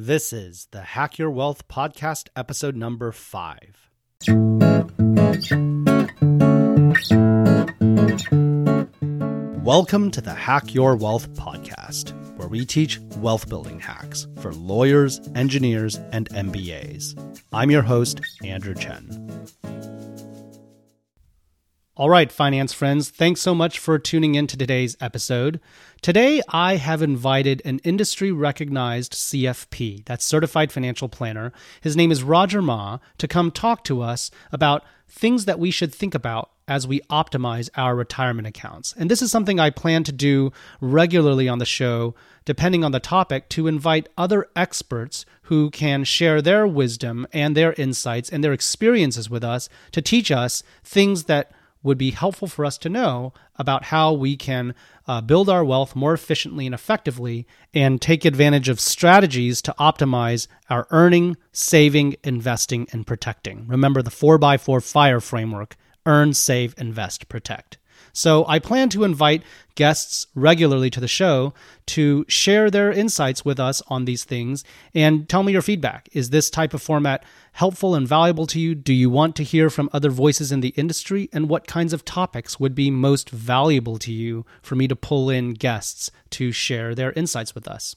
This is the Hack Your Wealth podcast, episode number five. Welcome to the Hack Your Wealth podcast, where we teach wealth building hacks for lawyers, engineers, and MBAs. I'm your host, Andrew Chen. All right, finance friends, thanks so much for tuning in to today's episode. Today, I have invited an industry recognized CFP, that's Certified Financial Planner. His name is Roger Ma, to come talk to us about things that we should think about as we optimize our retirement accounts. And this is something I plan to do regularly on the show, depending on the topic, to invite other experts who can share their wisdom and their insights and their experiences with us to teach us things that would be helpful for us to know about how we can uh, build our wealth more efficiently and effectively and take advantage of strategies to optimize our earning, saving, investing, and protecting. Remember the 4x4 FIRE framework earn, save, invest, protect. So I plan to invite guests regularly to the show to share their insights with us on these things and tell me your feedback. Is this type of format helpful and valuable to you? Do you want to hear from other voices in the industry? And what kinds of topics would be most valuable to you for me to pull in guests to share their insights with us?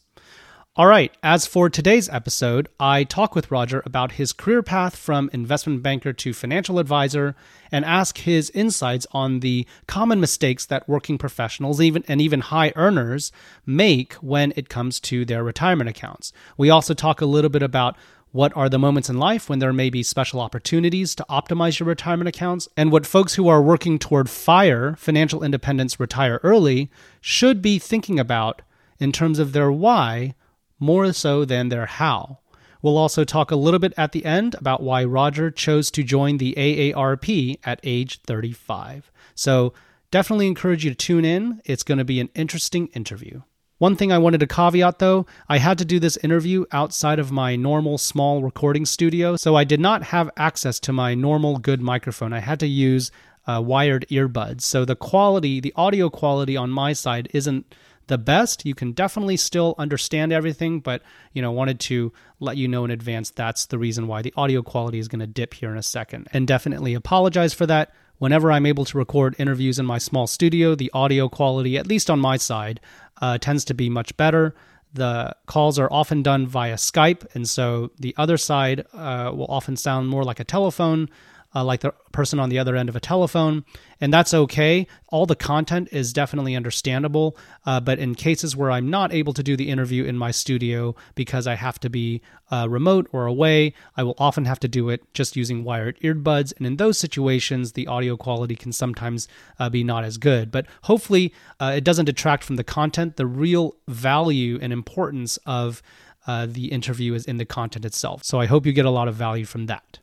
All right, as for today's episode, I talk with Roger about his career path from investment banker to financial advisor and ask his insights on the common mistakes that working professionals even and even high earners make when it comes to their retirement accounts. We also talk a little bit about what are the moments in life when there may be special opportunities to optimize your retirement accounts, and what folks who are working toward FIRE, financial independence, retire early, should be thinking about in terms of their why more so than their how. We'll also talk a little bit at the end about why Roger chose to join the AARP at age 35. So definitely encourage you to tune in. It's going to be an interesting interview. One thing I wanted to caveat though, I had to do this interview outside of my normal small recording studio, so I did not have access to my normal good microphone. I had to use uh, wired earbuds. So the quality, the audio quality on my side isn't the best. You can definitely still understand everything, but you know, wanted to let you know in advance that's the reason why the audio quality is going to dip here in a second. And definitely apologize for that. Whenever I'm able to record interviews in my small studio, the audio quality, at least on my side, uh, tends to be much better. The calls are often done via Skype, and so the other side uh, will often sound more like a telephone uh, like the person on the other end of a telephone, and that's okay. All the content is definitely understandable, uh, but in cases where I'm not able to do the interview in my studio because I have to be uh, remote or away, I will often have to do it just using wired earbuds, and in those situations, the audio quality can sometimes uh, be not as good. But hopefully, uh, it doesn't detract from the content. The real value and importance of uh, the interview is in the content itself. So I hope you get a lot of value from that.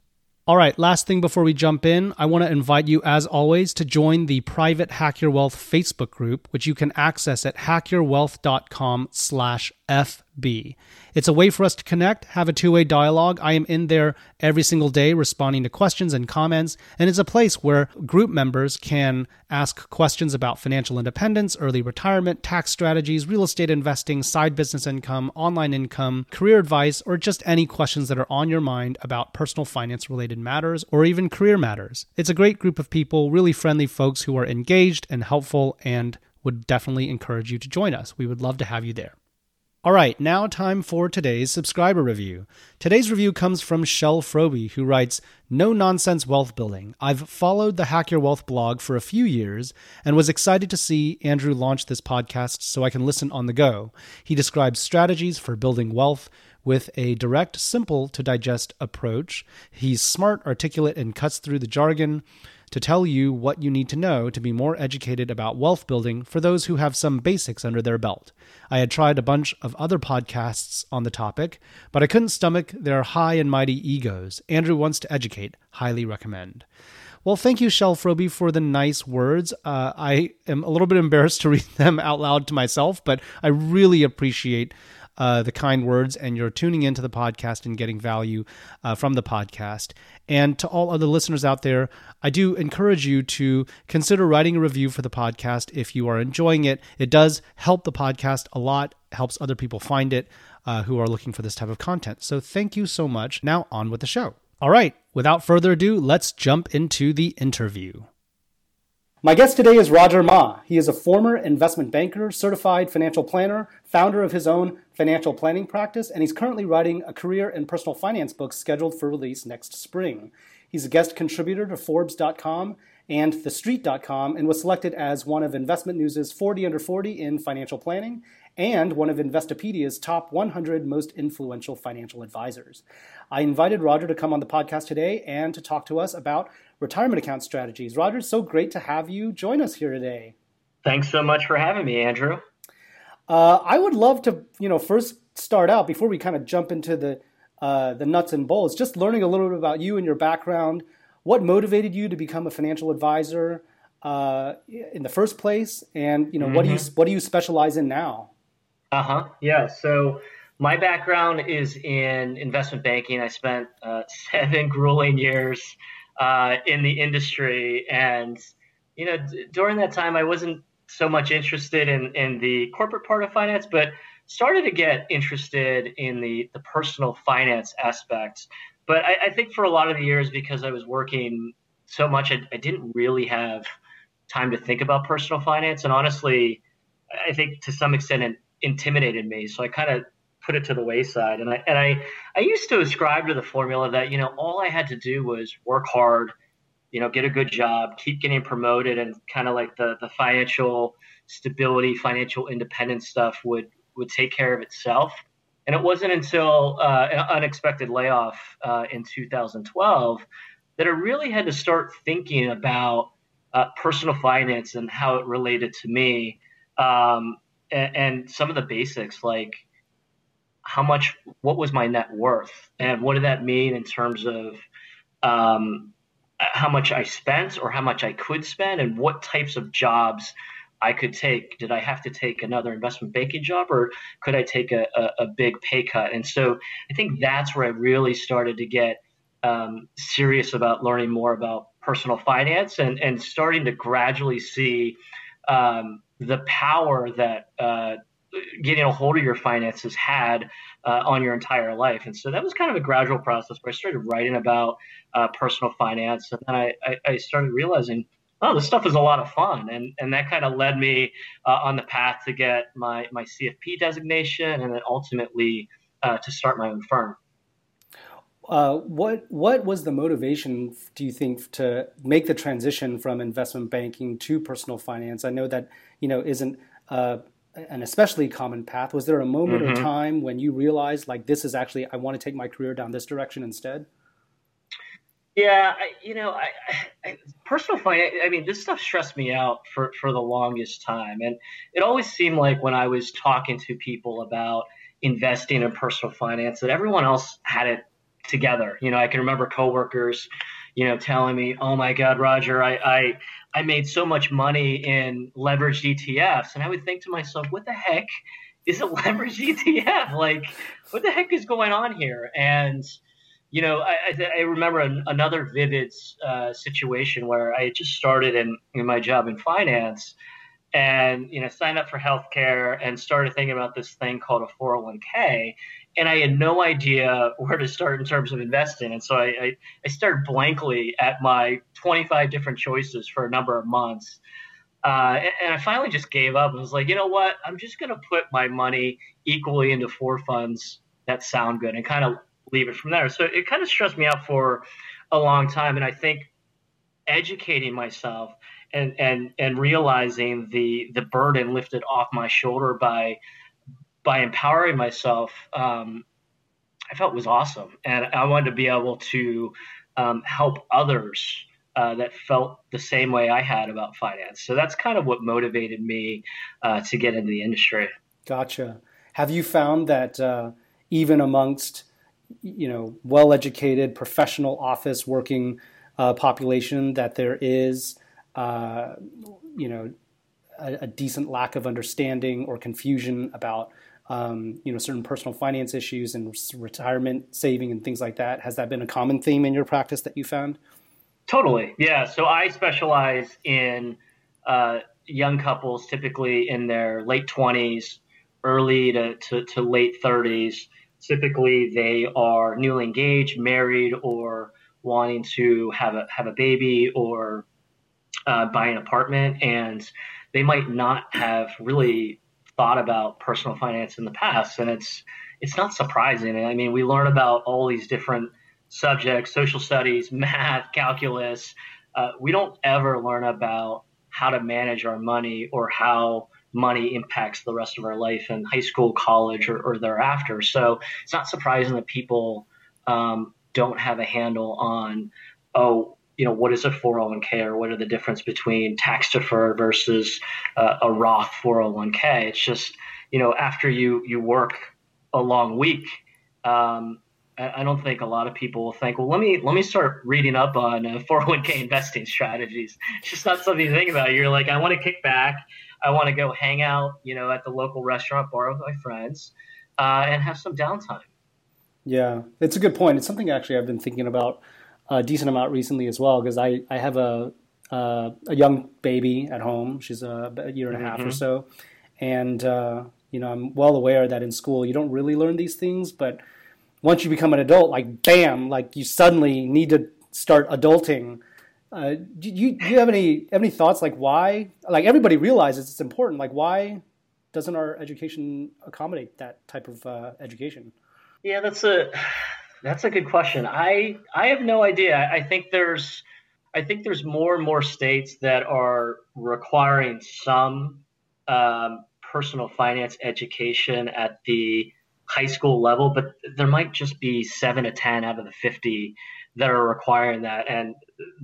All right, last thing before we jump in, I want to invite you, as always, to join the private Hack Your Wealth Facebook group, which you can access at hackyourwealth.com slash FB. It's a way for us to connect, have a two way dialogue. I am in there every single day responding to questions and comments, and it's a place where group members can ask questions about financial independence, early retirement, tax strategies, real estate investing, side business income, online income, career advice, or just any questions that are on your mind about personal finance related matters or even career matters. It's a great group of people, really friendly folks who are engaged and helpful and would definitely encourage you to join us. We would love to have you there. All right, now time for today's subscriber review. Today's review comes from Shell Froby, who writes No Nonsense Wealth Building. I've followed the Hack Your Wealth blog for a few years and was excited to see Andrew launch this podcast so I can listen on the go. He describes strategies for building wealth with a direct, simple to digest approach. He's smart, articulate, and cuts through the jargon to tell you what you need to know to be more educated about wealth building for those who have some basics under their belt. I had tried a bunch of other podcasts on the topic, but I couldn't stomach their high and mighty egos. Andrew wants to educate. Highly recommend. Well, thank you, Shell Froby, for the nice words. Uh, I am a little bit embarrassed to read them out loud to myself, but I really appreciate uh, the kind words and you're tuning into the podcast and getting value uh, from the podcast. And to all other listeners out there, I do encourage you to consider writing a review for the podcast if you are enjoying it. It does help the podcast a lot, helps other people find it. uh, who are looking for this type of content. So thank you so much. Now, on with the show. All right, without further ado, let's jump into the interview. My guest today is Roger Ma. He is a former investment banker, certified financial planner, founder of his own financial planning practice, and he's currently writing a career and personal finance book scheduled for release next spring. He's a guest contributor to Forbes.com and TheStreet.com and was selected as one of Investment News' 40 under 40 in financial planning and one of Investopedia's top 100 most influential financial advisors. I invited Roger to come on the podcast today and to talk to us about retirement account strategies. Roger, it's so great to have you join us here today. Thanks so much for having me, Andrew. Uh, I would love to, you know, first start out before we kind of jump into the uh, the nuts and bolts, just learning a little bit about you and your background. What motivated you to become a financial advisor uh, in the first place, and you know, mm-hmm. what do you mm-hmm. what do you specialize in now? Uh huh. Yeah. So my background is in investment banking. I spent uh, seven grueling years uh, in the industry. And, you know, d- during that time, I wasn't so much interested in, in the corporate part of finance, but started to get interested in the, the personal finance aspects. But I, I think for a lot of the years, because I was working so much, I, I didn't really have time to think about personal finance. And honestly, I think to some extent it intimidated me. So I kind of put it to the wayside. And I and I I used to ascribe to the formula that you know all I had to do was work hard, you know, get a good job, keep getting promoted, and kind of like the the financial stability, financial independence stuff would would take care of itself. And it wasn't until uh, an unexpected layoff uh, in 2012 that I really had to start thinking about uh, personal finance and how it related to me. Um, and, and, some of the basics like how much what was my net worth and what did that mean in terms of um, how much I spent or how much I could spend and what types of jobs I could take. Did I have to take another investment banking job or could I take a, a, a big pay cut? And so I think that's where I really started to get um, serious about learning more about personal finance and, and starting to gradually see um, the power that uh, getting a hold of your finances had uh, on your entire life. And so that was kind of a gradual process where I started writing about uh, personal finance. And then I, I, I, started realizing, oh, this stuff is a lot of fun. And, and that kind of led me uh, on the path to get my, my CFP designation and then ultimately uh, to start my own firm. Uh, what what was the motivation, do you think, to make the transition from investment banking to personal finance? I know that you know isn't uh, an especially common path. Was there a moment mm-hmm. or time when you realized like this is actually I want to take my career down this direction instead? Yeah, I, you know, I, I, personal finance. I mean, this stuff stressed me out for for the longest time, and it always seemed like when I was talking to people about investing in personal finance that everyone else had it together. You know, I can remember coworkers, you know, telling me, "Oh my God, Roger, I, I I made so much money in leveraged ETFs. And I would think to myself, what the heck is a leveraged ETF? Like, what the heck is going on here? And, you know, I, I, remember an, another vivid uh, situation where I just started in, in my job in finance and, you know, signed up for healthcare and started thinking about this thing called a 401k and I had no idea where to start in terms of investing. And so I, I, I started blankly at my 25 different choices for a number of months. Uh, and, and, I finally just gave up and was like, you know what? I'm just going to put my money equally into four funds that sound good and kind of leave it from there. So it kind of stressed me out for a long time. And I think educating myself and, and, and realizing the, the burden lifted off my shoulder by by empowering myself, um, I felt was awesome, and I wanted to be able to um, help others uh, that felt the same way I had about finance. So that's kind of what motivated me uh, to get into the industry. Gotcha. Have you found that uh, even amongst you know well-educated professional office working uh, population that there is uh, you know a, a decent lack of understanding or confusion about um, you know, certain personal finance issues and retirement saving and things like that. Has that been a common theme in your practice that you found? Totally, yeah. So I specialize in uh, young couples, typically in their late twenties, early to, to, to late 30s. Typically, they are newly engaged, married, or wanting to have a have a baby or uh, buy an apartment, and they might not have really thought about personal finance in the past. And it's it's not surprising. I mean, we learn about all these different subjects: social studies, math, calculus. Uh, we don't ever learn about how to manage our money or how money impacts the rest of our life in high school, college, or, or thereafter. So it's not surprising that people um, don't have a handle on, oh, you know, what is a 401k or what are the difference between tax deferred versus uh, a Roth 401k? It's just, you know, after you, you work a long week, um, I don't think a lot of people will think, well, let me let me start reading up on uh, 401k investing strategies. It's just not something you think about. You're like, I want to kick back. I want to go hang out, you know, at the local restaurant bar with my friends, uh, and have some downtime. Yeah, it's a good point. It's something actually I've been thinking about a decent amount recently as well because I I have a uh, a young baby at home. She's a, a year and a half mm-hmm. or so, and uh, you know I'm well aware that in school you don't really learn these things, but once you become an adult, like bam, like you suddenly need to start adulting. Uh, do you do you have any have any thoughts like why like everybody realizes it's important like why doesn't our education accommodate that type of uh, education? Yeah, that's a that's a good question. I I have no idea. I think there's I think there's more and more states that are requiring some um, personal finance education at the high school level, but there might just be seven to ten out of the fifty that are requiring that, and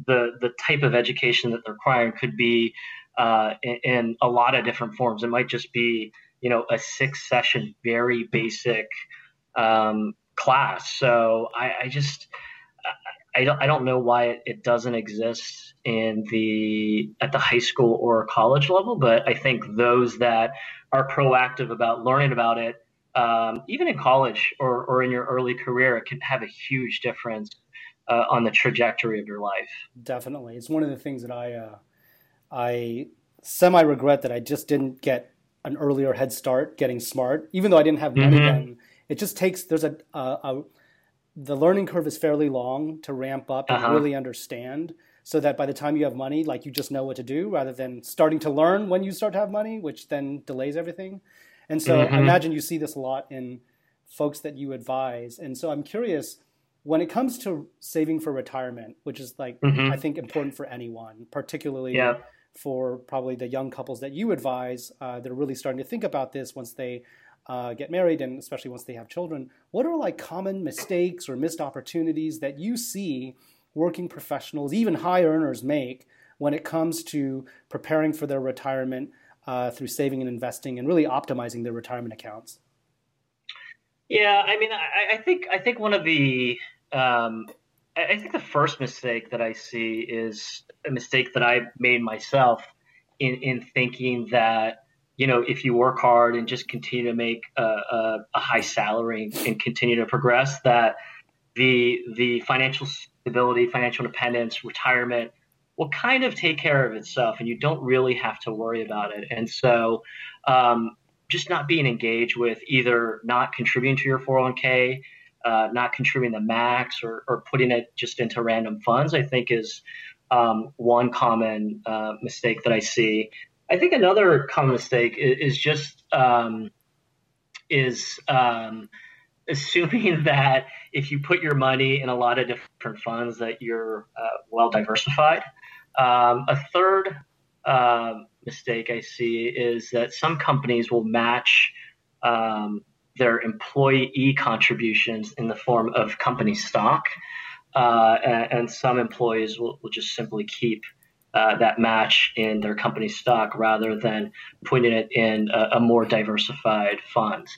the the type of education that they're requiring could be uh, in, in, a lot of different forms. It might just be you know a six session, very basic um, class. So I, I just I don't I don't know why it, it doesn't exist in the at the high school or college level, but I think those that are proactive about learning about it um, even in college or, or in your early career, it can have a huge difference uh, on the trajectory of your life. Definitely, it's one of the things that I uh, I semi regret that I just didn't get an earlier head start getting smart, even though I didn't have money mm-hmm. then. It just takes there's a, a, a, the learning curve is fairly long to ramp up and uh-huh. really understand so that by the time you have money like you just know what to do rather than starting to learn when you start to have money which then delays everything and so mm-hmm. I imagine you see this a lot in folks that you advise. And so I'm curious when it comes to saving for retirement, which is like, mm-hmm. I think, important for anyone, particularly yeah. for probably the young couples that you advise uh, that are really starting to think about this once they uh, get married and especially once they have children. What are like common mistakes or missed opportunities that you see working professionals, even high earners, make when it comes to preparing for their retirement? uh, through saving and investing and really optimizing their retirement accounts? Yeah, I mean, I, I think I think one of the um, I think the first mistake that I see is a mistake that I made myself in in thinking that you know if you work hard and just continue to make a, a, a high salary and continue to progress, that the the financial stability, financial independence, retirement will kind of take care of itself and you don't really have to worry about it. And so, um, just not being engaged with either not contributing to your 401k, uh, not contributing the max, or, or putting it just into random funds, I think is um, one common uh, mistake that I see. I think another common mistake is, is just um, is um, assuming that if you put your money in a lot of different funds, that you're uh, well diversified. Um, a third uh, mistake I see is that some companies will match um, their employee contributions in the form of company stock, uh, and, and, some employees will, will just simply keep uh, that match in their company stock rather than putting it in a, a more diversified fund.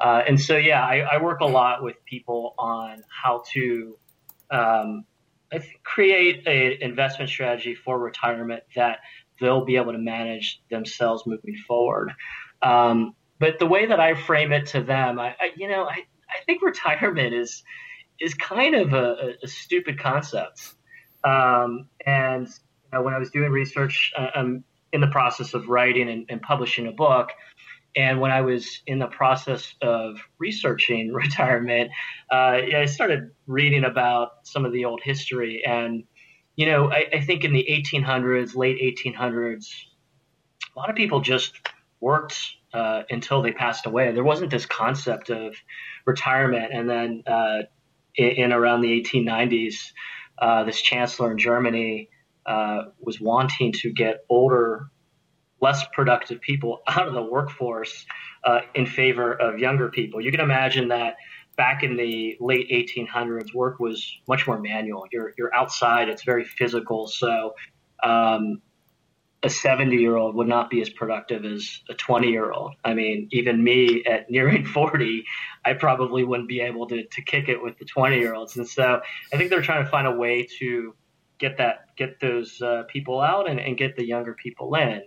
Uh, and so, yeah, I, I, work a lot with people on how to um, create an investment strategy for retirement that they'll be able to manage themselves moving forward. Um, but the way that I frame it to them, I, I you know, I, I think retirement is is kind of a, a stupid concept. Um, and know, when I was doing research, uh, I'm in the process of writing and, and publishing a book. and when I was in the process of researching retirement, uh, I started reading about some of the old history. And, you know, I, I think in the 1800s, late 1800s, a lot of people just worked uh, until they passed away. There wasn't this concept of retirement. And then uh, in, in, around the 1890s, uh, this chancellor in Germany uh, was wanting to get older less productive people out of the workforce uh, in favor of younger people. You can imagine that back in the late 1800s, work was much more manual. You're, you're outside, it's very physical. So um, a 70 year old would not be as productive as a 20 year old. I mean, even me at nearing 40, I probably wouldn't be able to, to kick it with the 20 year olds. And so I think they're trying to find a way to get that, get those uh, people out and, and get the younger people in.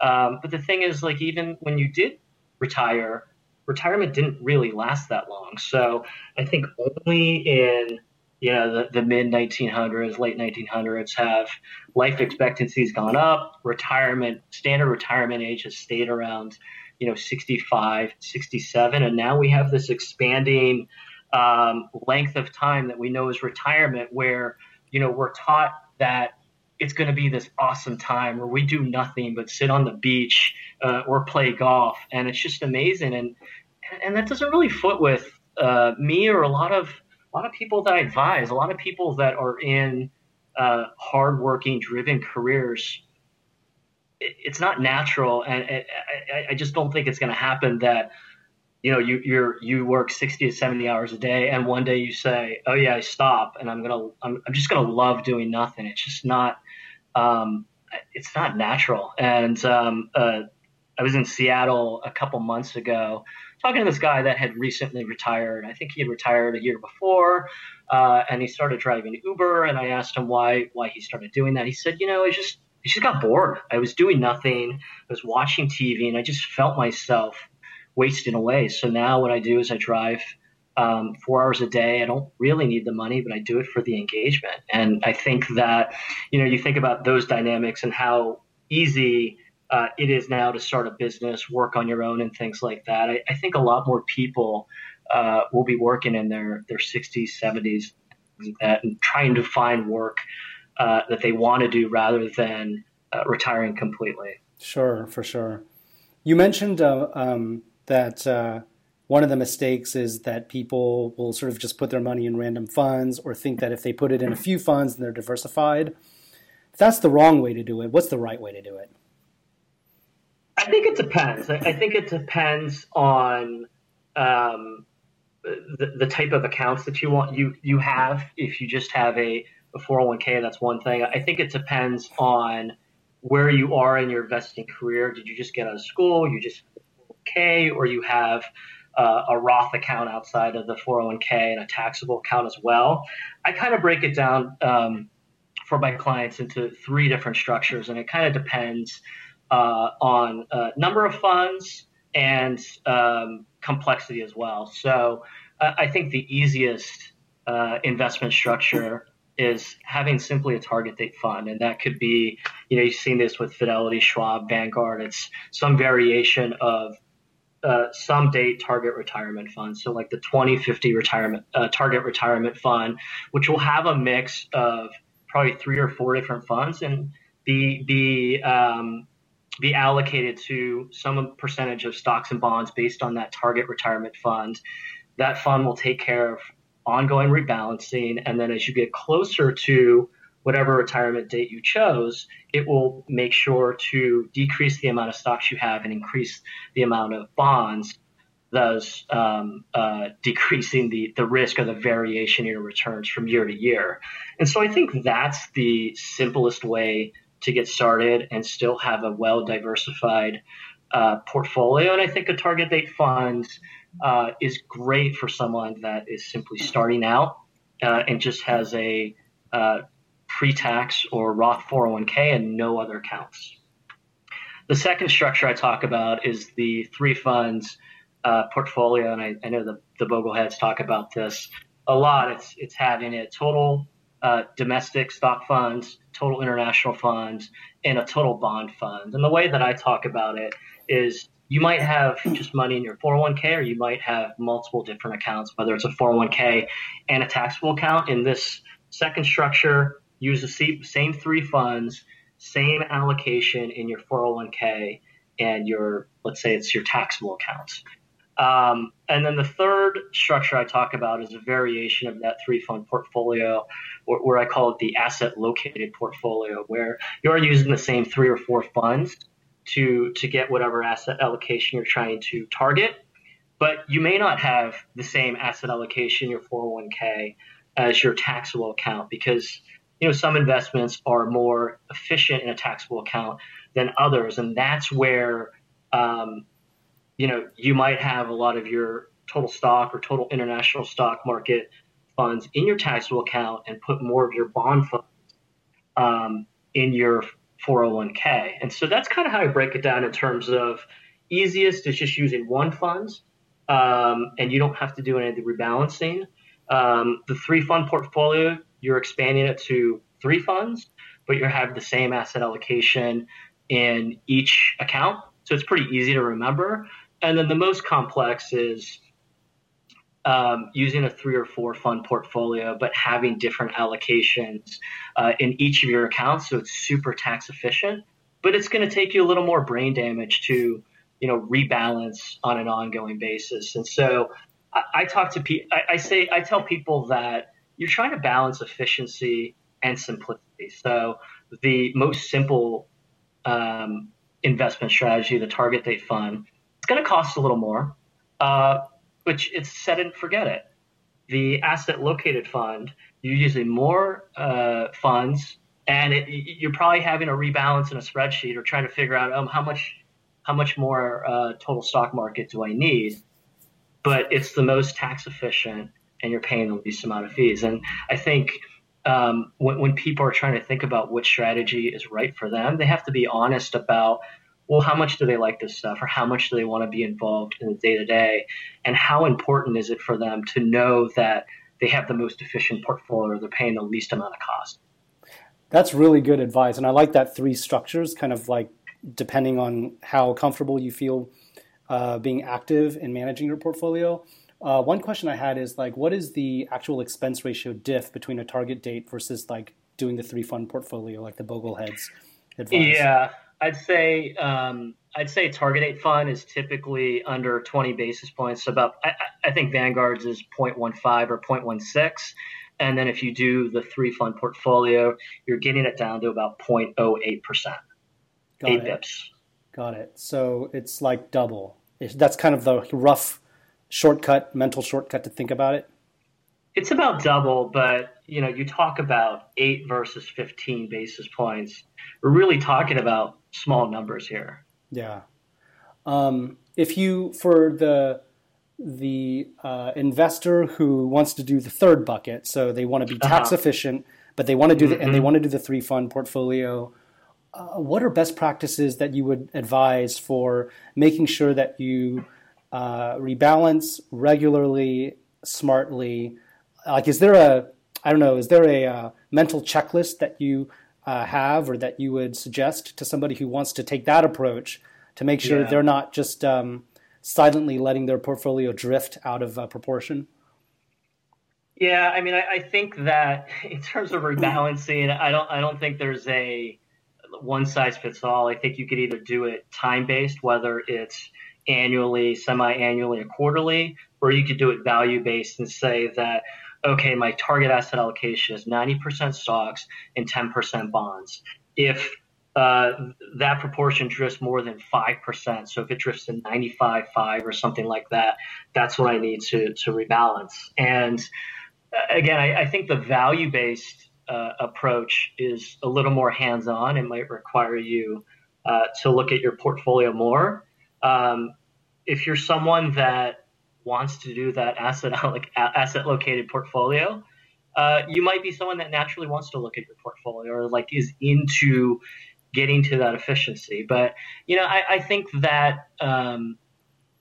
Um, but the thing is, like, even when you did retire, retirement didn't really last that long. So I think only in you know the, the mid 1900s, late 1900s, have life expectancies gone up. Retirement standard retirement age has stayed around you know 65, 67, and now we have this expanding um, length of time that we know is retirement, where you know we're taught that it's going to be this awesome time where we do nothing but sit on the beach uh, or play golf, and it's just amazing. And and that doesn't really foot with uh, me or a lot of a lot of people that I advise, a lot of people that are in uh, hardworking, driven careers. It, it's not natural, and it, I, I just don't think it's going to happen that you know you you're you work 60 to 70 hours a day and one day you say oh yeah i stop and i'm gonna i'm, I'm just gonna love doing nothing it's just not um, it's not natural. And um, uh, I was in Seattle a couple months ago talking to this guy that had recently retired. I think he had retired a year before, uh, and he started driving Uber. And I asked him why why he started doing that. He said, you know, I just I just got bored. I was doing nothing. I was watching TV, and I just felt myself wasting away. So now what I do is I drive um, four hours a day. I don't really need the money, but I do it for the engagement. And I think that, you know, you think about those dynamics and how easy uh, it is now to start a business, work on your own, and things like that. I, I think a lot more people uh, will be working in their their 60s, 70s, like that, and trying to find work uh, that they want to do rather than uh, retiring completely. Sure, for sure. You mentioned uh, um, that uh, one of the mistakes is that people will sort of just put their money in random funds or think that if they put it in a few funds, then they're diversified. If that's the wrong way to do it, what's the right way to do it? I think it depends. I think it depends on um, the, the type of accounts that you want you you have. If you just have a, a 401k, that's one thing. I think it depends on where you are in your investing career. Did you just get out of school? You just okay, or you have uh, a Roth account outside of the 401k and a taxable account as well. I kind of break it down um, for my clients into three different structures, and it kind of depends uh, on uh, number of funds and um, complexity as well. So uh, I think the easiest uh, investment structure is having simply a target date fund. And that could be, you know, you've seen this with Fidelity, Schwab, Vanguard. It's some variation of uh, some date target retirement fund. So like the 2050 retirement uh, target retirement fund, which will have a mix of probably three or four different funds and be be um, be allocated to some percentage of stocks and bonds based on that target retirement fund. That fund will take care of ongoing rebalancing, and then as you get closer to whatever retirement date you chose, it will make sure to decrease the amount of stocks you have and increase the amount of bonds, thus um, uh, decreasing the, the risk of the variation in your returns from year to year. And so I think that's the simplest way to get started and still have a well diversified uh, portfolio. And I think a target date fund uh, is great for someone that is simply starting out uh, and just has a uh, pre-tax or Roth 401k and no other accounts. The second structure I talk about is the three funds uh, portfolio, and I, I, know the, the Bogleheads talk about this a lot. It's it's having a total uh, domestic stock funds, total international funds, and a total bond fund. And the way that I talk about it is you might have just money in your 401k, or you might have multiple different accounts, whether it's a 401k and a taxable account. In this second structure, use the same three funds, same allocation in your 401k and your, let's say it's your taxable accounts. Um, and then the third structure I talk about is a variation of that three fund portfolio, where, I call it the asset located portfolio, where you're using the same three or four funds to to get whatever asset allocation you're trying to target, but you may not have the same asset allocation in your 401k as your taxable account because you know some investments are more efficient in a taxable account than others, and that's where um, you know you might have a lot of your total stock or total international stock market funds in your taxable account and put more of your bond funds um, in your 401k. And so that's kind of how I break it down in terms of easiest is just using one fund, um, and you don't have to do any of the rebalancing. Um, the three fund portfolio, you're expanding it to three funds, but you have the same asset allocation in each account. So it's pretty easy to remember. And then the most complex is um, using a three or four fund portfolio, but having different allocations uh, in each of your accounts. So it's super tax efficient, but it's going to take you a little more brain damage to, you know, rebalance on an ongoing basis. And so I, I talk to people, I, I say, I tell people that you're trying to balance efficiency and simplicity. So the most simple um, investment strategy, the target date fund, it's going to cost a little more. Uh, which it's set and forget it. The asset located fund, you're using more uh, funds, and it, you're probably having a rebalance in a spreadsheet or trying to figure out um, how much how much more uh, total stock market do I need. But it's the most tax efficient, and you're paying the least amount of fees. And I think um, when, when people are trying to think about which strategy is right for them, they have to be honest about well, how much do they like this stuff or how much do they want to be involved in the day to day? And how important is it for them to know that they have the most efficient portfolio, they're paying the least amount of cost? That's really good advice. And I like that three structures, kind of like depending on how comfortable you feel uh, being active in managing your portfolio. Uh, one question I had is like, what is the actual expense ratio diff between a target date versus like doing the three fund portfolio, like the Bogleheads advice? Yeah, I'd say um, I'd say target date fund is typically under 20 basis points. So about I, I think Vanguard's is 0.15 or 0.16. And then if you do the three fund portfolio, you're getting it down to about 0.08 percent, eight bips. Got it. So it's like double. That's kind of the rough shortcut, mental shortcut to think about it. It's about double, but you know, you talk about eight versus 15 basis points. We're really talking about small numbers here. Yeah. Um, if you for the the uh, investor who wants to do the third bucket, so they want to be tax uh-huh. efficient, but they want to do the, mm-hmm. and they mm-hmm. want to do the three fund portfolio. Uh, what are best practices that you would advise for making sure that you uh, rebalance regularly, smartly? Like, is there a I don't know, is there a uh, mental checklist that you uh, have or that you would suggest to somebody who wants to take that approach to make sure yeah. they're not just um, silently letting their portfolio drift out of uh, proportion? Yeah, I mean, I, I, think that in terms of rebalancing, I don't, I don't think there's a one size fits all. I think you could either do it time based, whether it's annually, semi-annually, or quarterly, or you could do it value based and say that okay, my target asset allocation is 90% stocks and 10% bonds. If uh, that proportion drifts more than 5%, so if it drifts to 95, 5 or something like that, that's what I need to, to rebalance. And uh, again, I, I think the value based uh, approach is a little more hands on. It might require you uh, to look at your portfolio more. Um, if you're someone that wants to do that asset like asset located portfolio, uh, you might be someone that naturally wants to look at your portfolio or like is into getting to that efficiency. But you know, I, I think that um,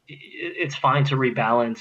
it's fine to rebalance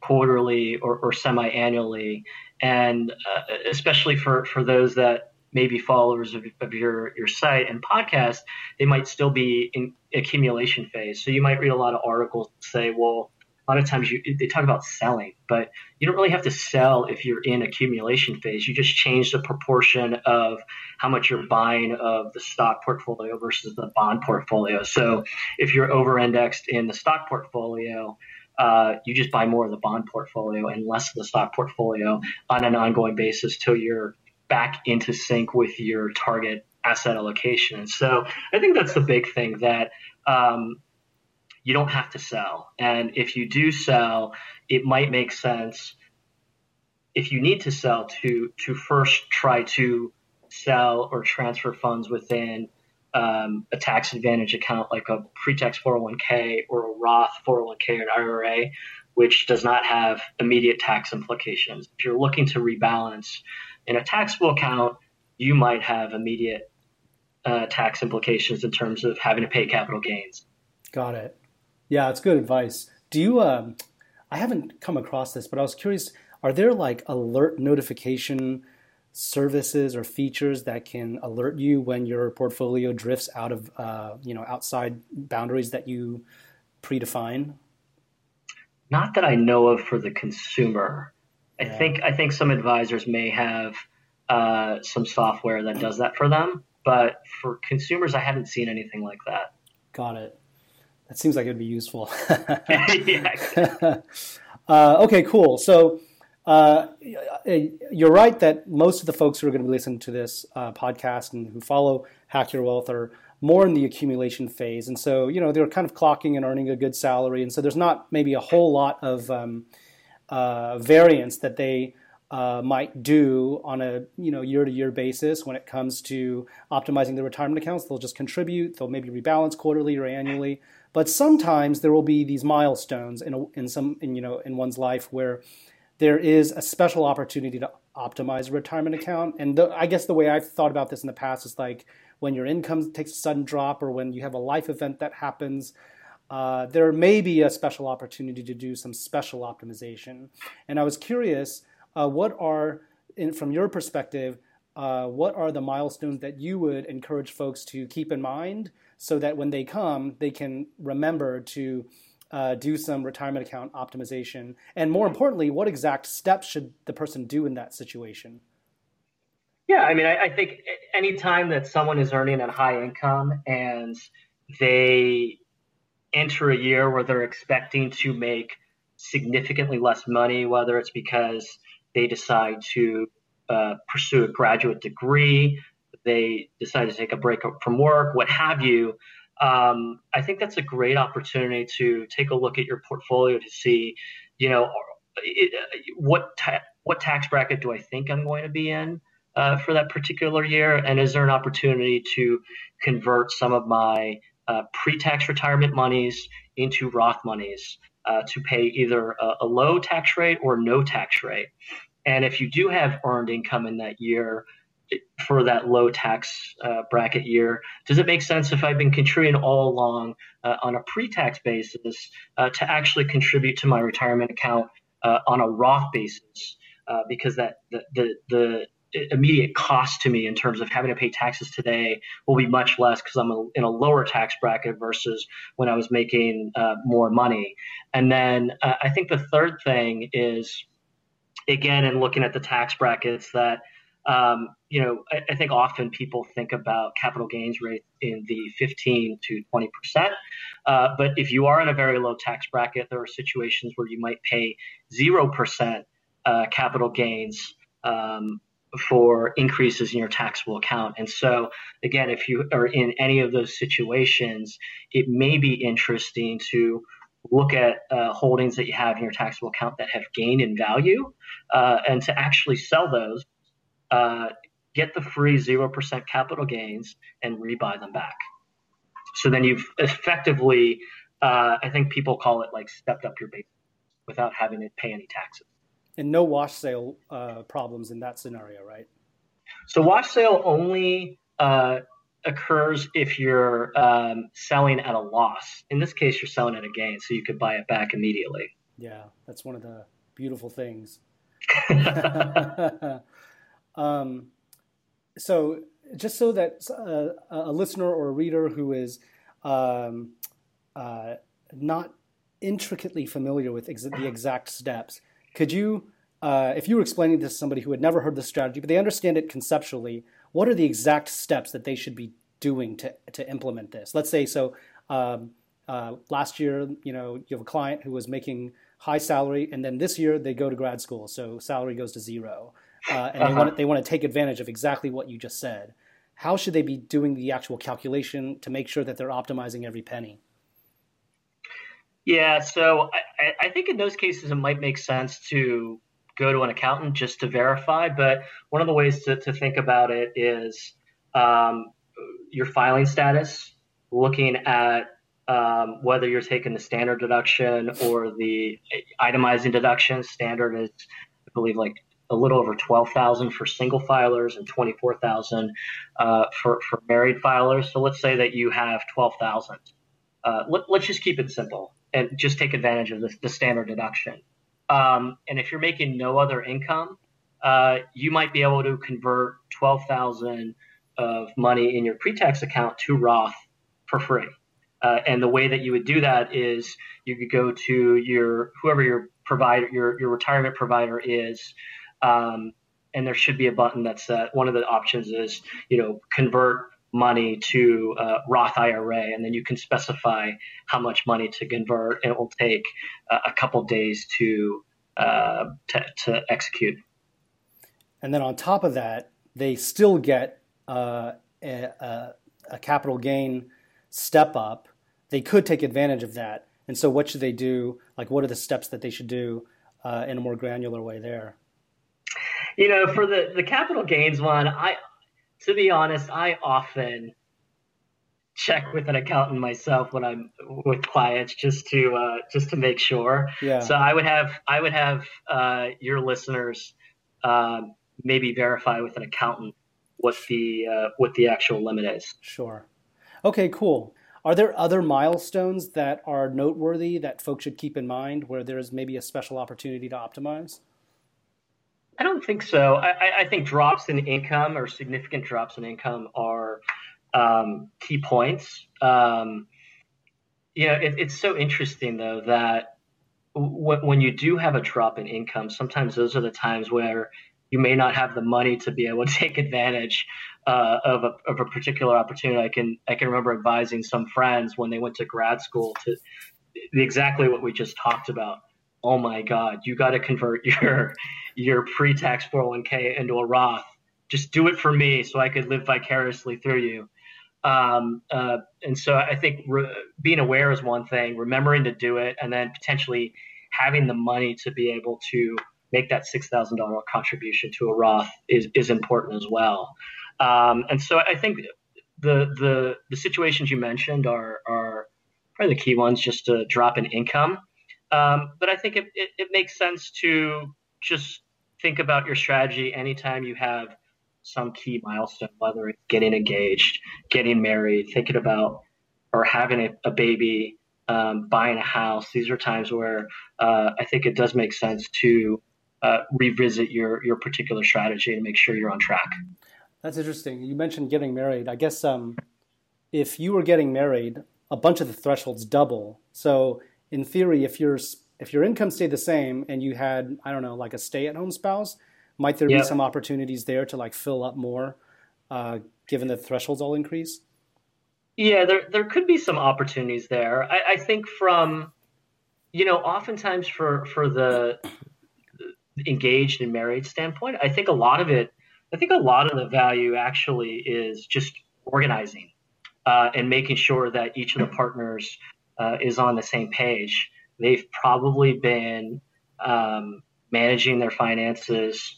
quarterly or, or semi-annually, and uh, especially for for those that maybe followers of, of your your site and podcast, they might still be in accumulation phase. So you might read a lot of articles say, well, a lot of times you, they talk about selling, but you don't really have to sell if you're in accumulation phase. You just change the proportion of how much you're buying of the stock portfolio versus the bond portfolio. So if you're over indexed in the stock portfolio, uh, you just buy more of the bond portfolio and less of the stock portfolio on an ongoing basis till you're back into sync with your target asset allocation. So I think that's the big thing that um, you don't have to sell. And if you do sell, it might make sense if you need to sell to to first try to sell or transfer funds within um, a tax advantage account like a pre-tax 401k or a Roth 401k or an IRA, which does not have immediate tax implications. If you're looking to rebalance in a taxable account, you might have immediate uh, tax implications in terms of having to pay capital gains. Got it. Yeah, it's good advice. Do you? Um, I haven't come across this, but I was curious. Are there like alert notification services or features that can alert you when your portfolio drifts out of uh, you know outside boundaries that you predefine? Not that I know of for the consumer. I think I think some advisors may have uh, some software that does that for them, but for consumers, I haven't seen anything like that. Got it. That seems like it'd be useful. uh, okay, cool. So uh, you're right that most of the folks who are going to be listening to this uh, podcast and who follow Hack Your Wealth are more in the accumulation phase, and so you know they're kind of clocking and earning a good salary, and so there's not maybe a whole lot of um, uh, variance that they uh, might do on a you know year to year basis when it comes to optimizing their retirement accounts. They'll just contribute. They'll maybe rebalance quarterly or annually. But sometimes there will be these milestones in, a, in some in, you know in one's life where there is a special opportunity to optimize a retirement account. And the, I guess the way I've thought about this in the past is like when your income takes a sudden drop or when you have a life event that happens. Uh, there may be a special opportunity to do some special optimization. And I was curious, uh, what are, in, from your perspective, uh, what are the milestones that you would encourage folks to keep in mind so that when they come, they can remember to uh, do some retirement account optimization? And more importantly, what exact steps should the person do in that situation? Yeah, I mean, I, I think anytime that someone is earning a high income and they enter a year where they're expecting to make significantly less money, whether it's because they decide to uh, pursue a graduate degree, they decide to take a break from work, what have you. Um, I think that's a great opportunity to take a look at your portfolio to see, you know, what ta- what tax bracket do I think I'm going to be in uh, for that particular year, and is there an opportunity to convert some of my uh, pre-tax retirement monies into Roth monies uh, to pay either a, a low tax rate or no tax rate? And if you do have earned income in that year, for that low tax uh, bracket year? Does it make sense if I've been contributing all along uh, on a pre-tax basis uh, to actually contribute to my retirement account on a Roth basis? Because that the, the, the immediate cost to me in terms of having to pay taxes today will be much less because I'm in a lower tax bracket versus when I was making uh, more money. And then I think the third thing is again in looking at the tax brackets that um, you know, I, I, think often people think about capital gains rate in the 15 to 20 percent. Uh, but if you are in a very low tax bracket, there are situations where you might pay zero percent uh, capital gains um, for increases in your taxable account. And so, again, if you are in any of those situations, it may be interesting to look at uh, holdings that you have in your taxable account that have gained in value uh, and to actually sell those uh, get the free 0% capital gains and rebuy them back. So then you've effectively, uh, I think people call it like stepped up your base without having to pay any taxes. And no wash sale uh, problems in that scenario, right? So wash sale only uh, occurs if you're um, selling at a loss. In this case, you're selling at a gain, so you could buy it back immediately. Yeah, that's one of the beautiful things. Um, so just so that uh, a listener or a reader who is um, uh, not intricately familiar with ex- the exact steps, could you, uh, if you were explaining this to somebody who had never heard the strategy, but they understand it conceptually, what are the exact steps that they should be doing to, to implement this? Let's say, so um, uh, last year, you know, you have a client who was making high salary, and then this year they go to grad school, so salary goes to zero, uh, and uh-huh. they want they want to take advantage of exactly what you just said. How should they be doing the actual calculation to make sure that they're optimizing every penny? Yeah, so I, I think in those cases it might make sense to go to an accountant just to verify. But one of the ways to, to think about it is um, your filing status, looking at um, whether you're taking the standard deduction or the itemizing deduction. Standard is, I believe, like a little over 12,000 for single filers and 24,000 uh, for, for married filers. So let's say that you have 12,000. Uh, let, us just keep it simple and just take advantage of the, the standard deduction. Um, and if you're making no other income, uh, you might be able to convert 12,000 of money in your pre-tax account to Roth for free. Uh, and the way that you would do that is you could go to your whoever your provider your your retirement provider is, um, and there should be a button that's uh, one of the options is you know convert money to uh, Roth IRA, and then you can specify how much money to convert, it will take uh, a couple days to, uh, to, to execute. And then on top of that, they still get uh, a, a, a, capital gain step up. They could take advantage of that. And so, what should they do? Like, what are the steps that they should do uh, in a more granular way there? You know, for the the capital gains one, I to be honest, I often check with an accountant myself when I'm with clients just to uh, just to make sure. Yeah. So I would have I would have uh, your listeners uh, maybe verify with an accountant what the uh, what the actual limit is. Sure. Okay. Cool. Are there other milestones that are noteworthy that folks should keep in mind where there's maybe a special opportunity to optimize? I don't think so. I, I, think drops in income or significant drops in income are um, key points. Um, you know, it, it's so interesting though that w- when you do have a drop in income, sometimes those are the times where you may not have the money to be able to take advantage uh, of, a, of a particular opportunity. I can I can remember advising some friends when they went to grad school to exactly what we just talked about oh my God, you got to convert your your pre-tax 401k into a Roth. Just do it for me so I could live vicariously through you. Um, uh, and so I think re- being aware is one thing, remembering to do it, and then potentially having the money to be able to make that $6,000 contribution to a Roth is, is important as well. Um, and so I think the, the, the situations you mentioned are, are probably the key ones, just to drop in income. Um, but I think it, it, it, makes sense to just think about your strategy anytime you have some key milestone, whether it's getting engaged, getting married, thinking about or having a, a baby, um, buying a house. These are times where uh, I think it does make sense to uh, revisit your your particular strategy and make sure you're on track. That's interesting. You mentioned getting married. I guess um, if you were getting married, a bunch of the thresholds double. So in theory, if your if your income stayed the same and you had I don't know like a stay at home spouse, might there be some opportunities there to like fill up more, uh, given the thresholds all increase? Yeah, there there could be some opportunities there. I, I think from you know oftentimes for for the engaged and married standpoint, I think a lot of it, I think a lot of the value actually is just organizing uh, and making sure that each of the partners uh, is on the same page. They've probably been um, managing their finances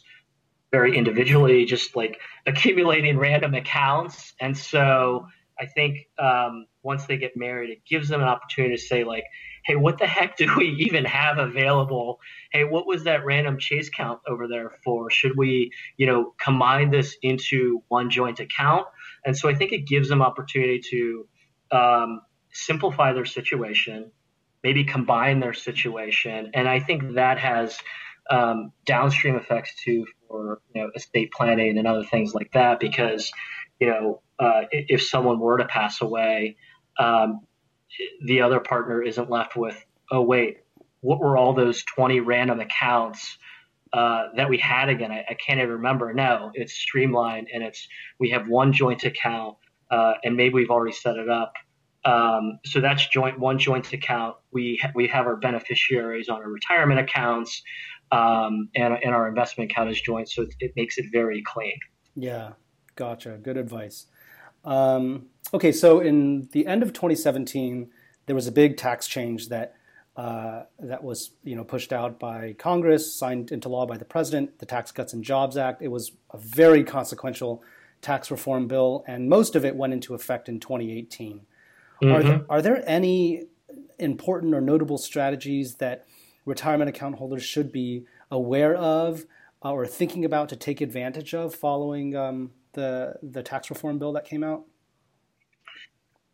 very individually, just like accumulating random accounts. And so I think um, once they get married, it gives them an opportunity to say, like, hey, what the heck do we even have available? Hey, what was that random chase count over there for? Should we, you know, combine this into one joint account? And so I think it gives them opportunity to um, simplify their situation, maybe combine their situation, and I think that has um, downstream effects too for you know estate planning and other things like that because you know uh, if someone were to pass away, um, the other partner isn't left with oh wait what were all those 20 random accounts uh, that we had again? I, I, can't even remember. No it's streamlined and it's we have one joint account uh, and maybe we've already set it up um, so that's joint one joint account. We ha- we have our beneficiaries on our retirement accounts, um, and and our investment account is joint, so it, it makes it very clean. Yeah, gotcha. Good advice. Um, okay, so in the end of 2017, there was a big tax change that uh, that was you know pushed out by Congress, signed into law by the president, the Tax Cuts and Jobs Act. It was a very consequential tax reform bill, and most of it went into effect in 2018. Mm-hmm. Are, there, are there any important or notable strategies that retirement account holders should be aware of uh, or thinking about to take advantage of following um, the the tax reform bill that came out?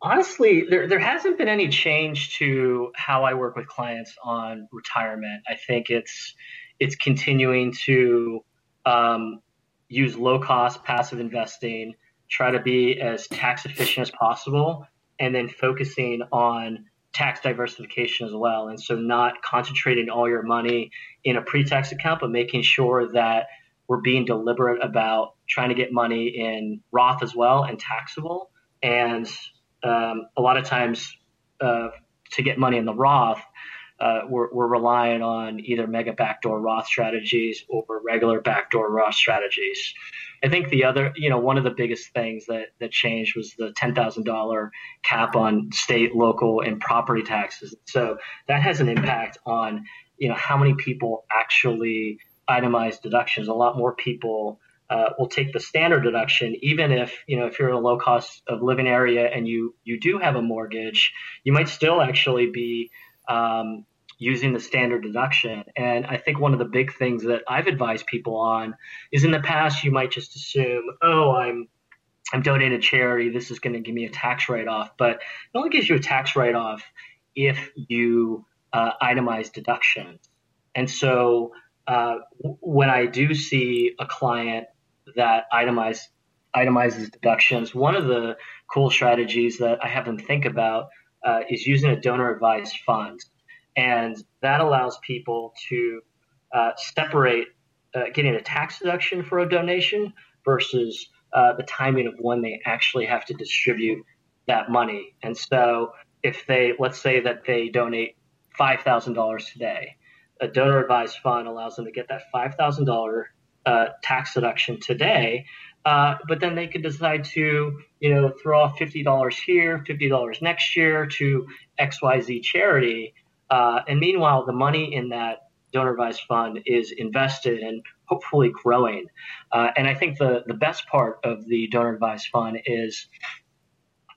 Honestly, there, there hasn't been any change to how I work with clients on retirement. I think it's it's continuing to um, use low cost passive investing, try to be as tax efficient as possible, and then focusing on tax diversification as well. And so not concentrating all your money in a pre-tax account, but making sure that we're being deliberate about trying to get money in Roth as well and taxable. And um, a lot of times uh, to get money in the Roth, uh, we're, we're relying on either mega backdoor Roth strategies or regular backdoor Roth strategies. I think the other, you know, one of the biggest things that, that changed was the $10,000 cap on state, local, and property taxes. So that has an impact on, you know, how many people actually itemize deductions. A lot more people uh, will take the standard deduction, even if, you know, if you're in a low cost of living area and you, you do have a mortgage, you might still actually be um, using the standard deduction. And I think one of the big things that I've advised people on is in the past you might just assume, oh, I'm I'm donating to charity. This is going to give me a tax write off, but it only gives you a tax write off if you uh, itemize deductions. And so uh, when I do see a client that itemize, itemizes deductions, one of the cool strategies that I have them think about uh, is using a donor advised fund. And that allows people to uh, separate uh, getting a tax deduction for a donation versus uh, the timing of when they actually have to distribute that money. And so, if they, let's say that they donate $5,000 today, a donor advised fund allows them to get that $5,000 uh, tax deduction today. Uh, but then they could decide to, you know, throw off $50 here, $50 next year to XYZ charity. Uh, and meanwhile, the money in that donor advised fund is invested and hopefully growing. Uh, and I think the, the best part of the donor advised fund is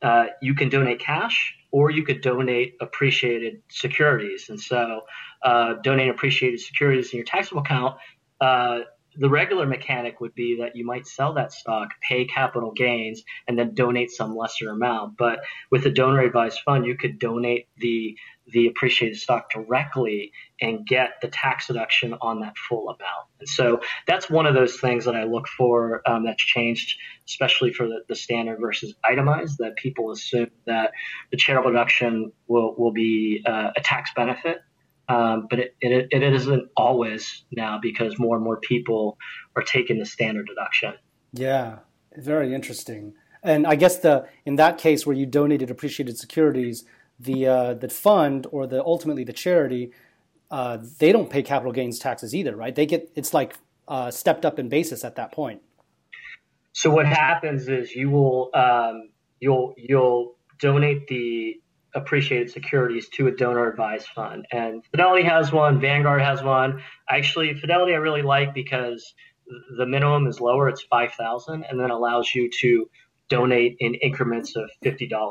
uh, you can donate cash or you could donate appreciated securities. And so, uh, donating appreciated securities in your taxable account uh, the regular mechanic would be that you might sell that stock, pay capital gains, and then donate some lesser amount. But with a donor advised fund, you could donate the the appreciated stock directly and get the tax deduction on that full amount. And so that's one of those things that I look for um, that's changed, especially for the, the, standard versus itemized, that people assume that the charitable deduction will, will be uh, a tax benefit um, but it, it, it isn't always now because more and more people are taking the standard deduction. Yeah, very interesting. And I guess the in that case where you donated appreciated securities, the uh, the fund or the ultimately the charity, uh, they don't pay capital gains taxes either, right? They get it's like uh, stepped up in basis at that point. So what happens is you will um, you'll you'll donate the appreciated securities to a donor advised fund. And Fidelity has one, Vanguard has one. Actually, Fidelity I really like because the minimum is lower, it's 5000 and then allows you to donate in increments of $50.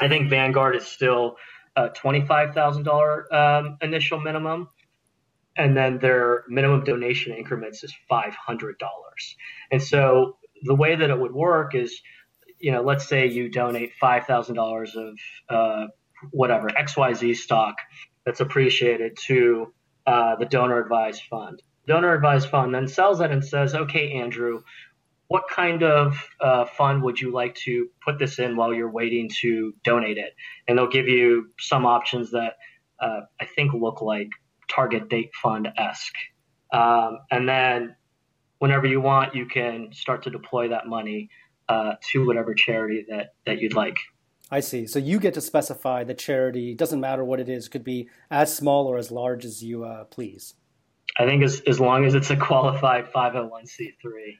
I think Vanguard is still a $25,000 um, initial minimum. And then their minimum donation increments is $500. And so the way that it would work is you know, let's say you donate five thousand dollars of uh, whatever XYZ stock that's appreciated to uh, the donor advised fund. donor advised fund, then sells it and says, okay, Andrew, what kind of uh, fund would you like to put this in while you're waiting to donate it? And they'll give you some options that uh, I think look like target date fund esque. Um, and then whenever you want, you can start to deploy that money uh, to whatever charity that, that you'd like. I see. So you get to specify the charity. It doesn't matter what it is. It could be as small or as large as you uh, please. I think as, as long as it's a qualified 501c3.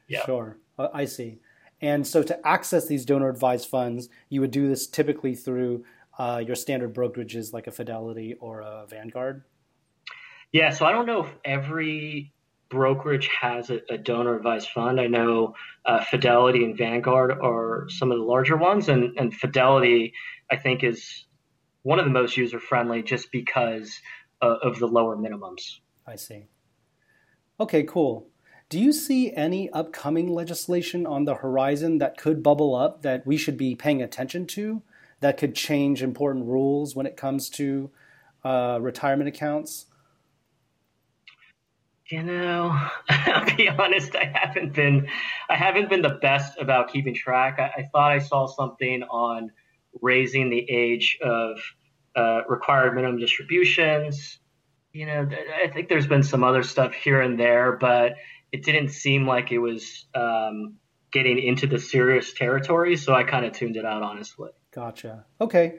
Yeah. Sure. Uh, I see. And so to access these donor advised funds, you would do this typically through uh, your standard brokerages like a Fidelity or a Vanguard? Yeah, so I don't know if every brokerage has a, a donor advised fund. I know uh, Fidelity and Vanguard are some of the larger ones, and, and Fidelity, I think, is one of the most user friendly just because uh, of the lower minimums. I see. Okay, cool. Do you see any upcoming legislation on the horizon that could bubble up that we should be paying attention to that could change important rules when it comes to uh, retirement accounts? You know, I'll be honest. I haven't been, I haven't been the best about keeping track. I, I thought I saw something on raising the age of uh, required minimum distributions. You know, I think there's been some other stuff here and there, but it didn't seem like it was um, getting into the serious territory. So I kind of tuned it out, honestly. Gotcha. Okay.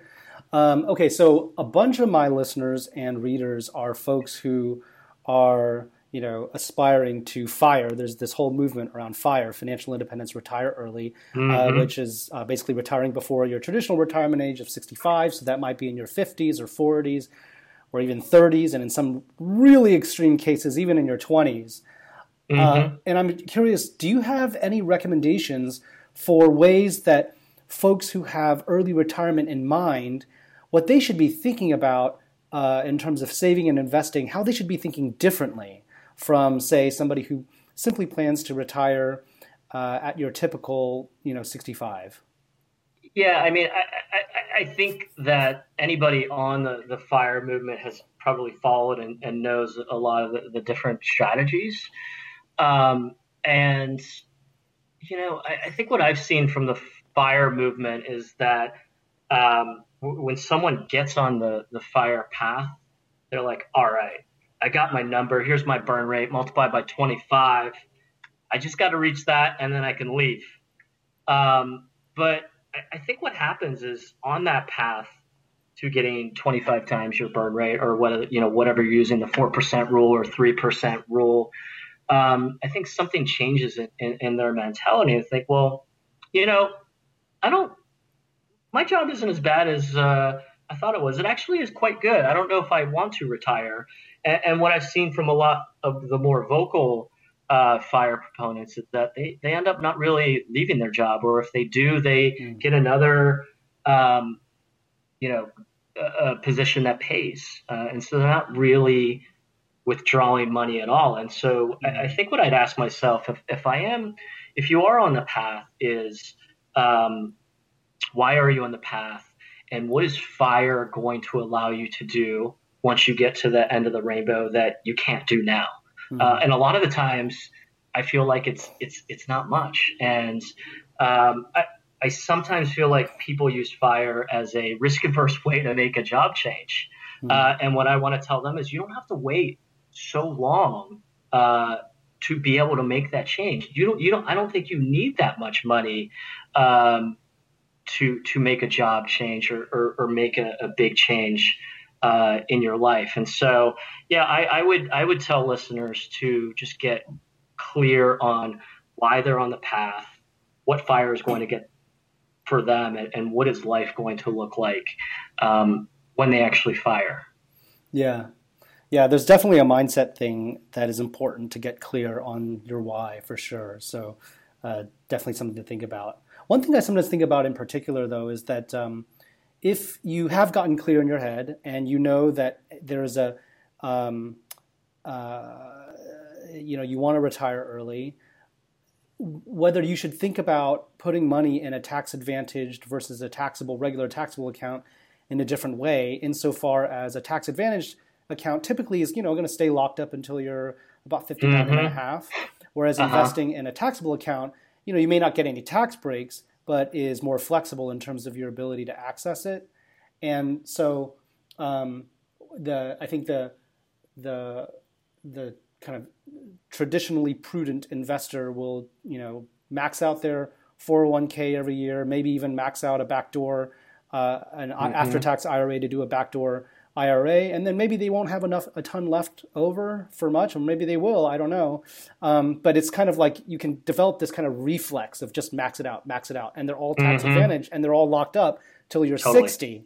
Um, okay. So a bunch of my listeners and readers are folks who are you know, aspiring to FIRE. There's this whole movement around FIRE, financial independence, retire early, uh, mm-hmm. uh, which is uh, basically retiring before your traditional retirement age of 65. So that might be in your 50s or 40s or even 30s, and in some really extreme cases, even in your 20s. Uh, mm-hmm. Uh, and I'm curious, do you have any recommendations for ways that folks who have early retirement in mind, what they should be thinking about uh, in terms of saving and investing, how they should be thinking differently? from, say, somebody who simply plans to retire uh, at your typical, you know, 65? Yeah, I mean, I, I, I think that anybody on the, the fire movement has probably followed and, and knows a lot of the, the different strategies. Um, and, you know, I, I, think what I've seen from the fire movement is that um, when someone gets on the, the fire path, they're like, all right, I got my number. Here's my burn rate multiplied by 25. I just got to reach that and then I can leave. Um, but I, I think what happens is on that path to getting 25 times your burn rate or whether, you know, whatever you're using, the 4% rule or 3% rule, um, I think something changes in, in, in their mentality and think, well, you know, I don't, my job isn't as bad as uh, I thought it was. It actually is quite good. I don't know if I want to retire. And, and what I've seen from a lot of the more vocal uh, fire proponents is that they, they end up not really leaving their job, or if they do, they mm. get another, um, you know, position that pays, uh, and so they're not really withdrawing money at all. And so. I, I, think what I'd ask myself if, if I am, if you are on the path, is um, why are you on the path, and what is fire going to allow you to do? once you get to the end of the rainbow that you can't do now. Mm-hmm. Uh, and a lot of the times, I feel like it's it's it's not much, and um, I, I sometimes feel like people use fire as a risk averse way to make a job change. Mm-hmm. Uh, and what I want to tell them is you don't have to wait so long uh, to be able to make that change. You don't you don't I don't think you need that much money. Um, to to make a job change or, or, or make a, a big change uh, in your life. And so, yeah, I, I, would I would tell listeners to just get clear on why they're on the path, what fire is going to get for them, and, and what is life going to look like um, when they actually fire. Yeah. Yeah, there's definitely a mindset thing that is important to get clear on your why for sure. So, uh, definitely something to think about. One thing I sometimes think about in particular, though, is that um, if you have gotten clear in your head and you know that there is a, um, uh, you know, you want to retire early, whether you should think about putting money in a tax advantaged versus a taxable, regular taxable account in a different way, insofar as a tax advantaged account typically is, you know, going to stay locked up until you're about 59 mm-hmm. and a half. Whereas uh-huh. investing in a taxable account, you know, you may not get any tax breaks, but is more flexible in terms of your ability to access it. And so, um, the I think the the the kind of traditionally prudent investor will you know max out their 401k every year, maybe even max out a backdoor uh, an mm-hmm. after-tax IRA to do a backdoor IRA, and then maybe they won't have enough a ton left over for much, or maybe they will. I don't know. Um, but it's kind of like you can develop this kind of reflex of just max it out, max it out, and they're all tax mm-hmm. advantage, and they're all locked up till you're totally. 60.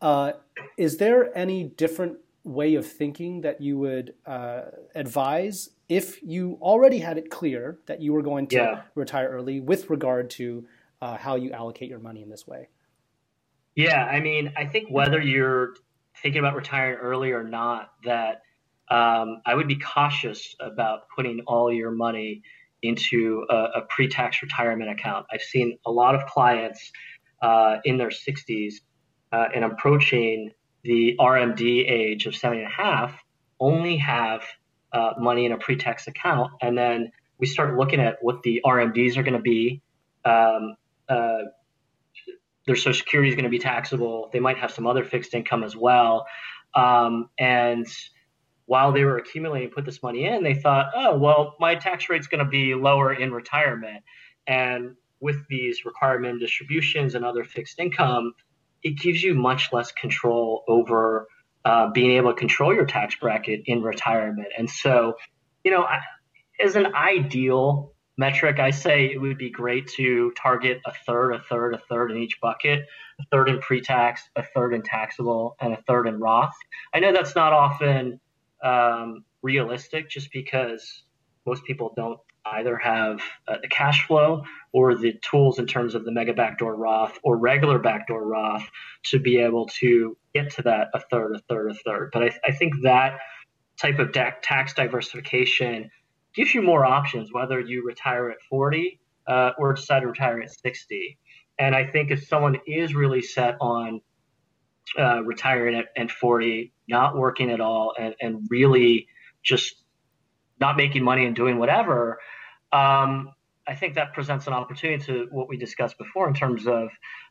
Uh, is there any different way of thinking that you would uh, advise if you already had it clear that you were going to yeah. retire early with regard to uh, how you allocate your money in this way? Yeah, I mean, I think whether you're thinking about retiring early or not, that um, I would be cautious about putting all your money into a, a pre-tax retirement account. I've seen a lot of clients uh, in their 60s uh, and approaching the RMD age of seven and a half only have uh, money in a pre-tax account, and then we start looking at what the RMDs are going to be. Um, uh, their Social Security is going to be taxable. They might have some other fixed income as well, um, and while they were accumulating, put this money in, they thought, oh well, my tax rate's going to be lower in retirement, and with these requirement distributions and other fixed income, it gives you much less control over uh, being able to control your tax bracket in retirement. And so, you know, I, as an ideal metric, I say it would be great to target a third, a third, a third in each bucket, a third in pre-tax, a third in taxable, and a third in Roth. I know that's not often um, realistic, just because most people don't either have uh, the cash flow or the tools in terms of the mega backdoor Roth or regular backdoor Roth to be able to get to that a third, a third, a third. But I, I think that type of tax diversification gives you more options, whether you retire at 40 uh, or decide to retire at 60. And I think if someone is really set on uh, retiring at, at 40, not working at all, and, and really just not making money and doing whatever, um, I think that presents an opportunity to what we discussed before in terms of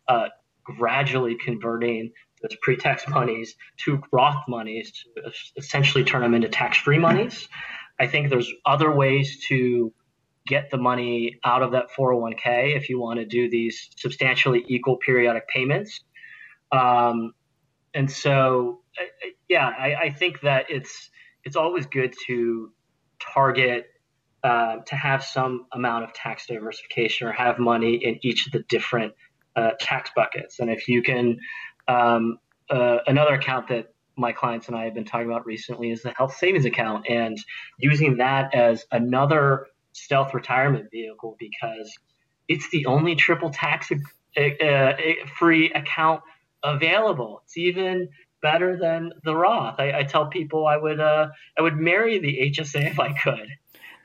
uh, gradually converting those pre-tax monies to Roth monies to essentially turn them into tax-free monies. I think there's other ways to get the money out of that 401k if you want to do these substantially equal periodic payments. Um, and so, yeah, I, I, think that it's it's always good to target uh, to have some amount of tax diversification or have money in each of the different uh, tax buckets. And if you can, um, uh, another account that my clients and I have been talking about recently is the health savings account and using that as another stealth retirement vehicle because it's the only triple tax uh, uh, free account available. It's even better than the Roth. I, I tell people I would uh, I would marry the HSA if I could.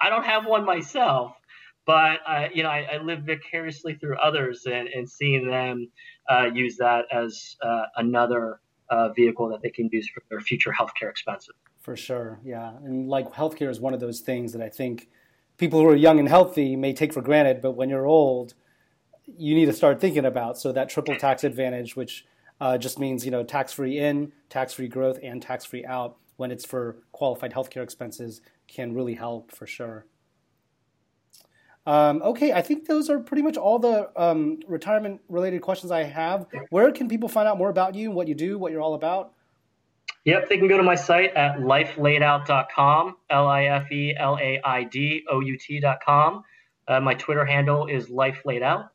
I don't have one myself, but I, you know, I, I live vicariously through others and, and seeing them uh, use that as uh, another uh, vehicle that they can use for their future healthcare expenses. For sure, yeah, and like healthcare is one of those things that I think people who are young and healthy may take for granted, but when you're old, you need to start thinking about. So that triple tax advantage, which uh, just means you know tax free in, tax free growth, and tax free out when it's for qualified healthcare expenses can really help for sure. Um, okay, I think those are pretty much all the um, retirement related questions I have. Where can people find out more about you, what you do, what you're all about? Yep, they can go to my site at lifelaidout.com, L I F E L A I D O U T.com. Uh, my Twitter handle is lifelaidout.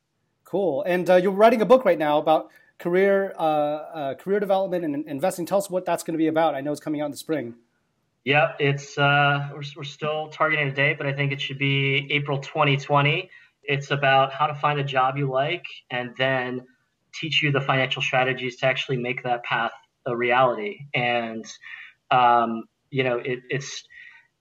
Cool. And uh, you're writing a book right now about career uh, uh career development and investing. Tell us what that's going to be about. I know it's coming out in the spring. Yep, it's uh, we're, we're still targeting a date, but I think it should be April 2020. It's about how to find a job you like and then teach you the financial strategies to actually make that path a reality. And um, you know, it, it's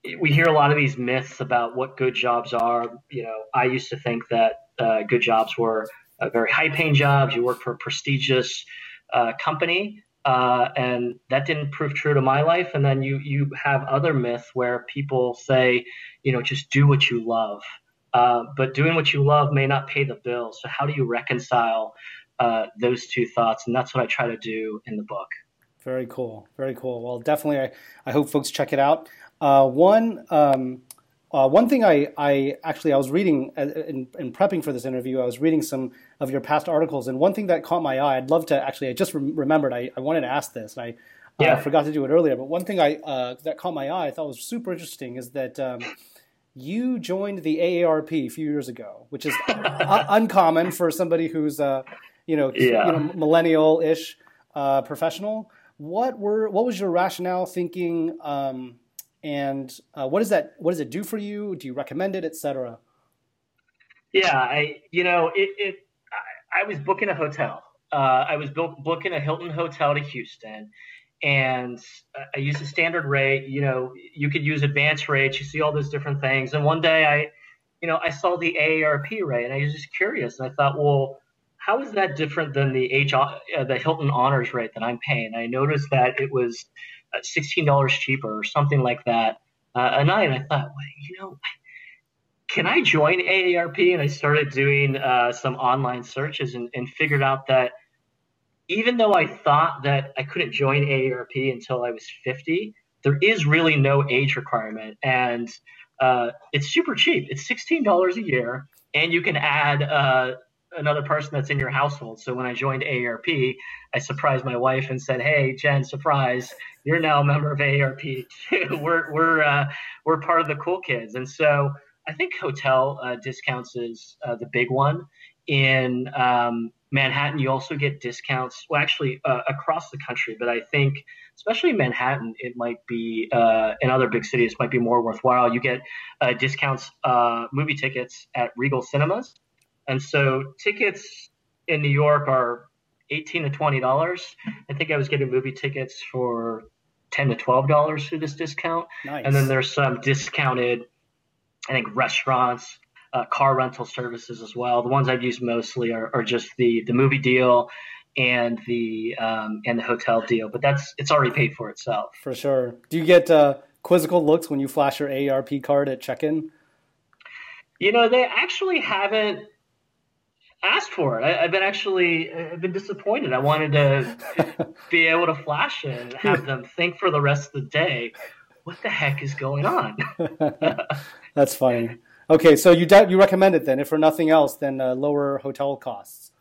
it, we hear a lot of these myths about what good jobs are. You know, I used to think that uh, good jobs were uh, very high-paying jobs. You work for a prestigious uh, company, Uh, and that didn't prove true to my life. And then you you have other myths where people say, you know, just do what you love. Uh, but doing what you love may not pay the bills. So how do you reconcile uh, those two thoughts? And that's what I try to do in the book. Very cool. Very cool. Well, definitely, I, I hope folks check it out. Uh, one um, uh, one thing I, I actually I was reading uh, in, in, prepping for this interview, I was reading some of your past articles, and one thing that caught my eye, I'd love to actually, I just re- remembered I, I wanted to ask this, and I yeah. uh, forgot to do it earlier. But one thing I uh, that caught my eye, I thought was super interesting, is that um, you joined the AARP a few years ago, which is uncommon for somebody who's uh, you know yeah. you know millennial ish uh, professional. What were what was your rationale thinking? Um, and uh, what does that what does it do for you? Do you recommend it, etc.? Yeah, I you know it. it I, I was booking a hotel. Uh, I was book, booking a Hilton hotel to Houston, and I used a standard rate. You know, you could use advanced rates. You see all those different things. And one day, I, you know, I saw the AARP rate, and I was just curious, and I thought, well, how is that different than the H uh, the Hilton Honors rate that I'm paying? I noticed that it was $16 cheaper or something like that uh, a night. I thought, well, you know, can I join AARP? And I started doing uh, some online searches and, and, figured out that even though I thought that I couldn't join AARP until I was 50, there is really no age requirement. And uh, it's super cheap. It's $16 a year. And you can add uh, another person that's in your household. So when I joined AARP, I surprised my wife and said, "Hey, Jen, surprise! You're now a member of AARP too. we're we're uh, we're part of the cool kids." And so I think hotel uh, discounts is uh, the big one. In um, Manhattan, you also get discounts. Well, actually, uh, across the country, but I think especially in Manhattan, it might be uh, in other big cities might be more worthwhile. You get uh, discounts movie tickets at Regal Cinemas and so tickets in New York are 18 to 20 dollars. I think I was getting movie tickets for 10 to 12 dollars through this discount. Nice. And then there's some discounted, I think restaurants, uh, car rental services as well. The ones I've used mostly are, are just the the movie deal and the um, and the hotel deal. But that's it's already paid for itself. For sure. Do you get uh, quizzical looks when you flash your AARP card at check-in? You know, they actually haven't asked for it. I, have been actually I've been disappointed. I wanted to be able to flash it and have them think for the rest of the day, what the heck is going on? That's funny. Okay, so you you recommend it then, if for nothing else, then uh, lower hotel costs.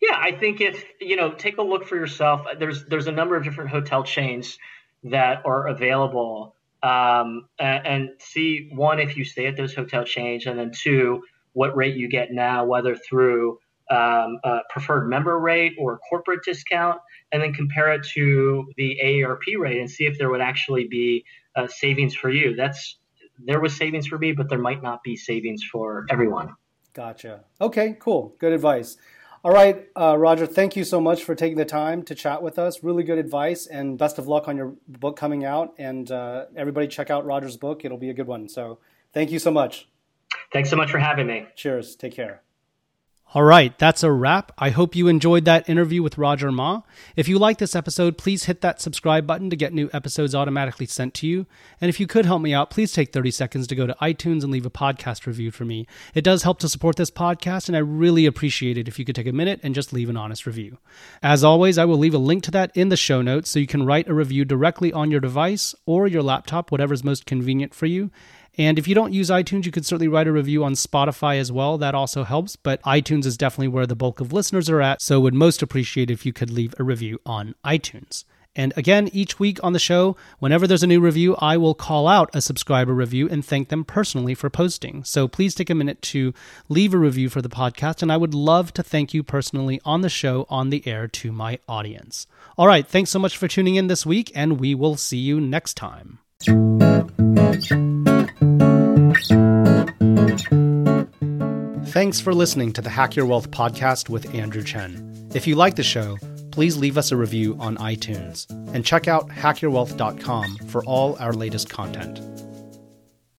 Yeah, I think if you know, take a look for yourself. There's there's a number of different hotel chains that are available, um, and, and see one if you stay at those hotel chains, and then two what rate you get now, whether through um, a preferred member rate or corporate discount, and then compare it to the AARP rate and see if there would actually be uh, savings for you. That's there was savings for me, but there might not be savings for everyone. Gotcha. Okay, cool. Good advice. All right, uh, Roger, thank you so much for taking the time to chat with us. Really good advice, and best of luck on your book coming out. And uh, everybody, check out Roger's book; it'll be a good one. So, thank you so much. Thanks so much for having me. Cheers. Take care. All right, that's a wrap. I hope you enjoyed that interview with Roger Ma. If you like this episode, please hit that subscribe button to get new episodes automatically sent to you. And if you could help me out, please take 30 seconds to go to iTunes and leave a podcast review for me. It does help to support this podcast, and I really appreciate it if you could take a minute and just leave an honest review. As always, I will leave a link to that in the show notes so you can write a review directly on your device or your laptop, whatever's most convenient for you. And if you don't use iTunes, you could certainly write a review on Spotify as well. That also helps. But iTunes is definitely where the bulk of listeners are at. So would most appreciate if you could leave a review on iTunes. And again, each week on the show, whenever there's a new review, I will call out a subscriber review and thank them personally for posting. So please take a minute to leave a review for the podcast, and I would love to thank you personally on the show on the air to my audience. All right, thanks so much for tuning in this week, and we will see you next time. Thanks for listening to the Hack Your Wealth podcast with Andrew Chen. If you like the show, please leave us a review on iTunes and check out hackyourwealth.com for all our latest content.